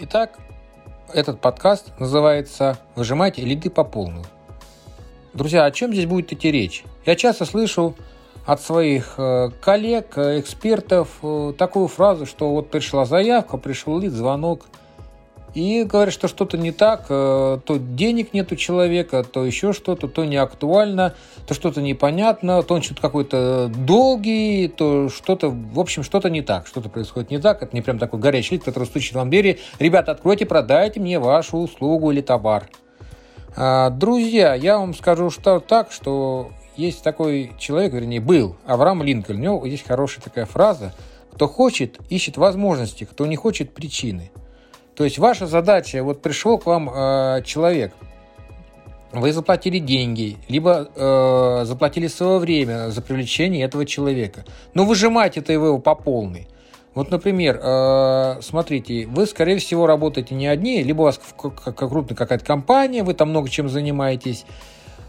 Итак, этот подкаст называется «Выжимайте лиды по полную». Друзья, о чем здесь будет идти речь? Я часто слышу от своих э, коллег, э, экспертов э, такую фразу, что вот пришла заявка, пришел лид, звонок – и говорят, что что-то не так, э, то денег нет у человека, то еще что-то, то не актуально, то что-то непонятно, то он что-то какой-то долгий, то что-то, в общем, что-то не так, что-то происходит не так, это не прям такой горячий лид, который стучит вам в двери, ребята, откройте, продайте мне вашу услугу или товар. А, друзья, я вам скажу что так, что есть такой человек, вернее, был, Авраам Линкольн, у него есть хорошая такая фраза, кто хочет, ищет возможности, кто не хочет, причины – то есть ваша задача, вот пришел к вам э, человек, вы заплатили деньги, либо э, заплатили свое время за привлечение этого человека. Но выжимать это его по полной. Вот, например, э, смотрите, вы, скорее всего, работаете не одни, либо у вас крупная какая-то компания, вы там много чем занимаетесь,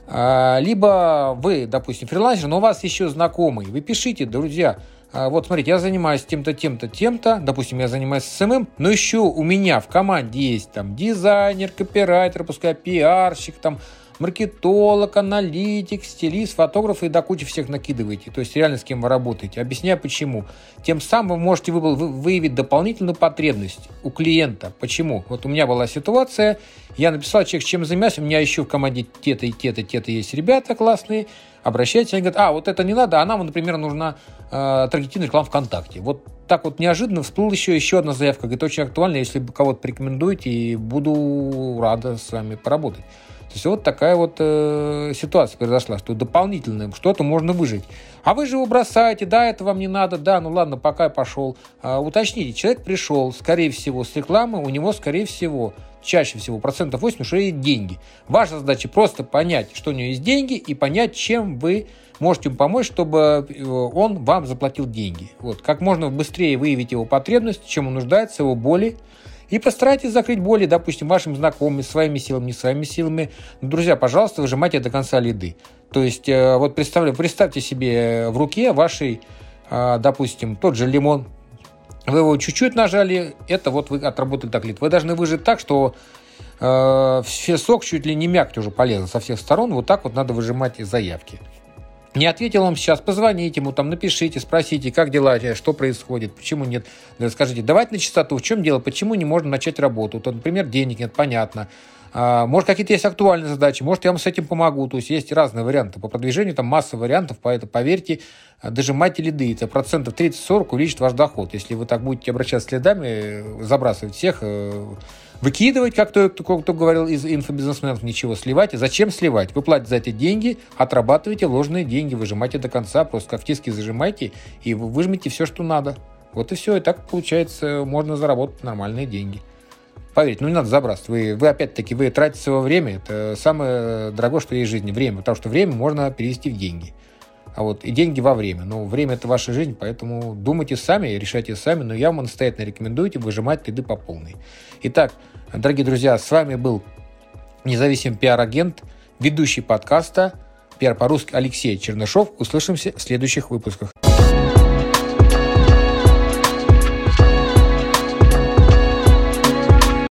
э, либо вы, допустим, фрилансер, но у вас еще знакомый. Вы пишите, друзья, вот смотрите, я занимаюсь тем-то, тем-то, тем-то, допустим, я занимаюсь SMM, но еще у меня в команде есть там дизайнер, копирайтер, пускай пиарщик, там маркетолог, аналитик, стилист, фотограф и до кучи всех накидываете. То есть реально с кем вы работаете. Объясняю почему. Тем самым вы можете выявить дополнительную потребность у клиента. Почему? Вот у меня была ситуация, я написал человек, чем занимаюсь, у меня еще в команде те-то и те-то, те-то есть ребята классные, обращайтесь, они говорят, а, вот это не надо, а нам, например, нужна э, таргетированная реклама ВКонтакте. Вот так вот неожиданно всплыла еще, еще одна заявка, говорит, очень актуально, если вы кого-то порекомендуете, и буду рада с вами поработать. То есть вот такая вот э, ситуация произошла, что дополнительно что-то можно выжить. А вы же его бросаете, да, это вам не надо, да, ну ладно, пока я пошел. А, уточните, человек пришел, скорее всего, с рекламы, у него, скорее всего, чаще всего процентов 80 уже есть деньги. Ваша задача просто понять, что у него есть деньги, и понять, чем вы можете ему помочь, чтобы э, он вам заплатил деньги. Вот, как можно быстрее выявить его потребность, чем он нуждается, его боли, и постарайтесь закрыть боли, допустим, вашим знакомыми, своими силами, не своими силами. Но, друзья, пожалуйста, выжимайте до конца лиды. То есть, э, вот представьте, представьте себе в руке вашей, э, допустим, тот же лимон. Вы его чуть-чуть нажали, это вот вы отработали так лид. Вы должны выжать так, что э, все сок чуть ли не мякоть уже полезно со всех сторон. Вот так вот надо выжимать заявки. Не ответил вам сейчас, позвоните ему, там напишите, спросите, как дела, что происходит, почему нет. Скажите, давайте на чистоту, в чем дело, почему не можно начать работу. То, например, денег нет, понятно. А, может, какие-то есть актуальные задачи, может, я вам с этим помогу. То есть есть разные варианты. По продвижению там масса вариантов, поэтому, поверьте, дожимайте лиды. Это процентов 30-40 увеличит ваш доход. Если вы так будете обращаться с следами, забрасывать всех, э, выкидывать, как кто, кто, говорил из инфобизнесменов, ничего, сливать. Зачем сливать? Вы платите за эти деньги, отрабатываете ложные деньги, выжимайте до конца, просто как в тиске зажимайте и выжмите все, что надо. Вот и все, и так получается, можно заработать нормальные деньги. Поверьте, ну не надо забрасывать. Вы, вы опять-таки, вы тратите свое время. Это самое дорогое, что есть в жизни. Время. Потому что время можно перевести в деньги. А вот и деньги во время. Но время – это ваша жизнь, поэтому думайте сами, решайте сами. Но я вам настоятельно рекомендую выжимать лиды по полной. Итак, дорогие друзья, с вами был независимый пиар-агент, ведущий подкаста «Пиар по-русски» Алексей Чернышов. Услышимся в следующих выпусках.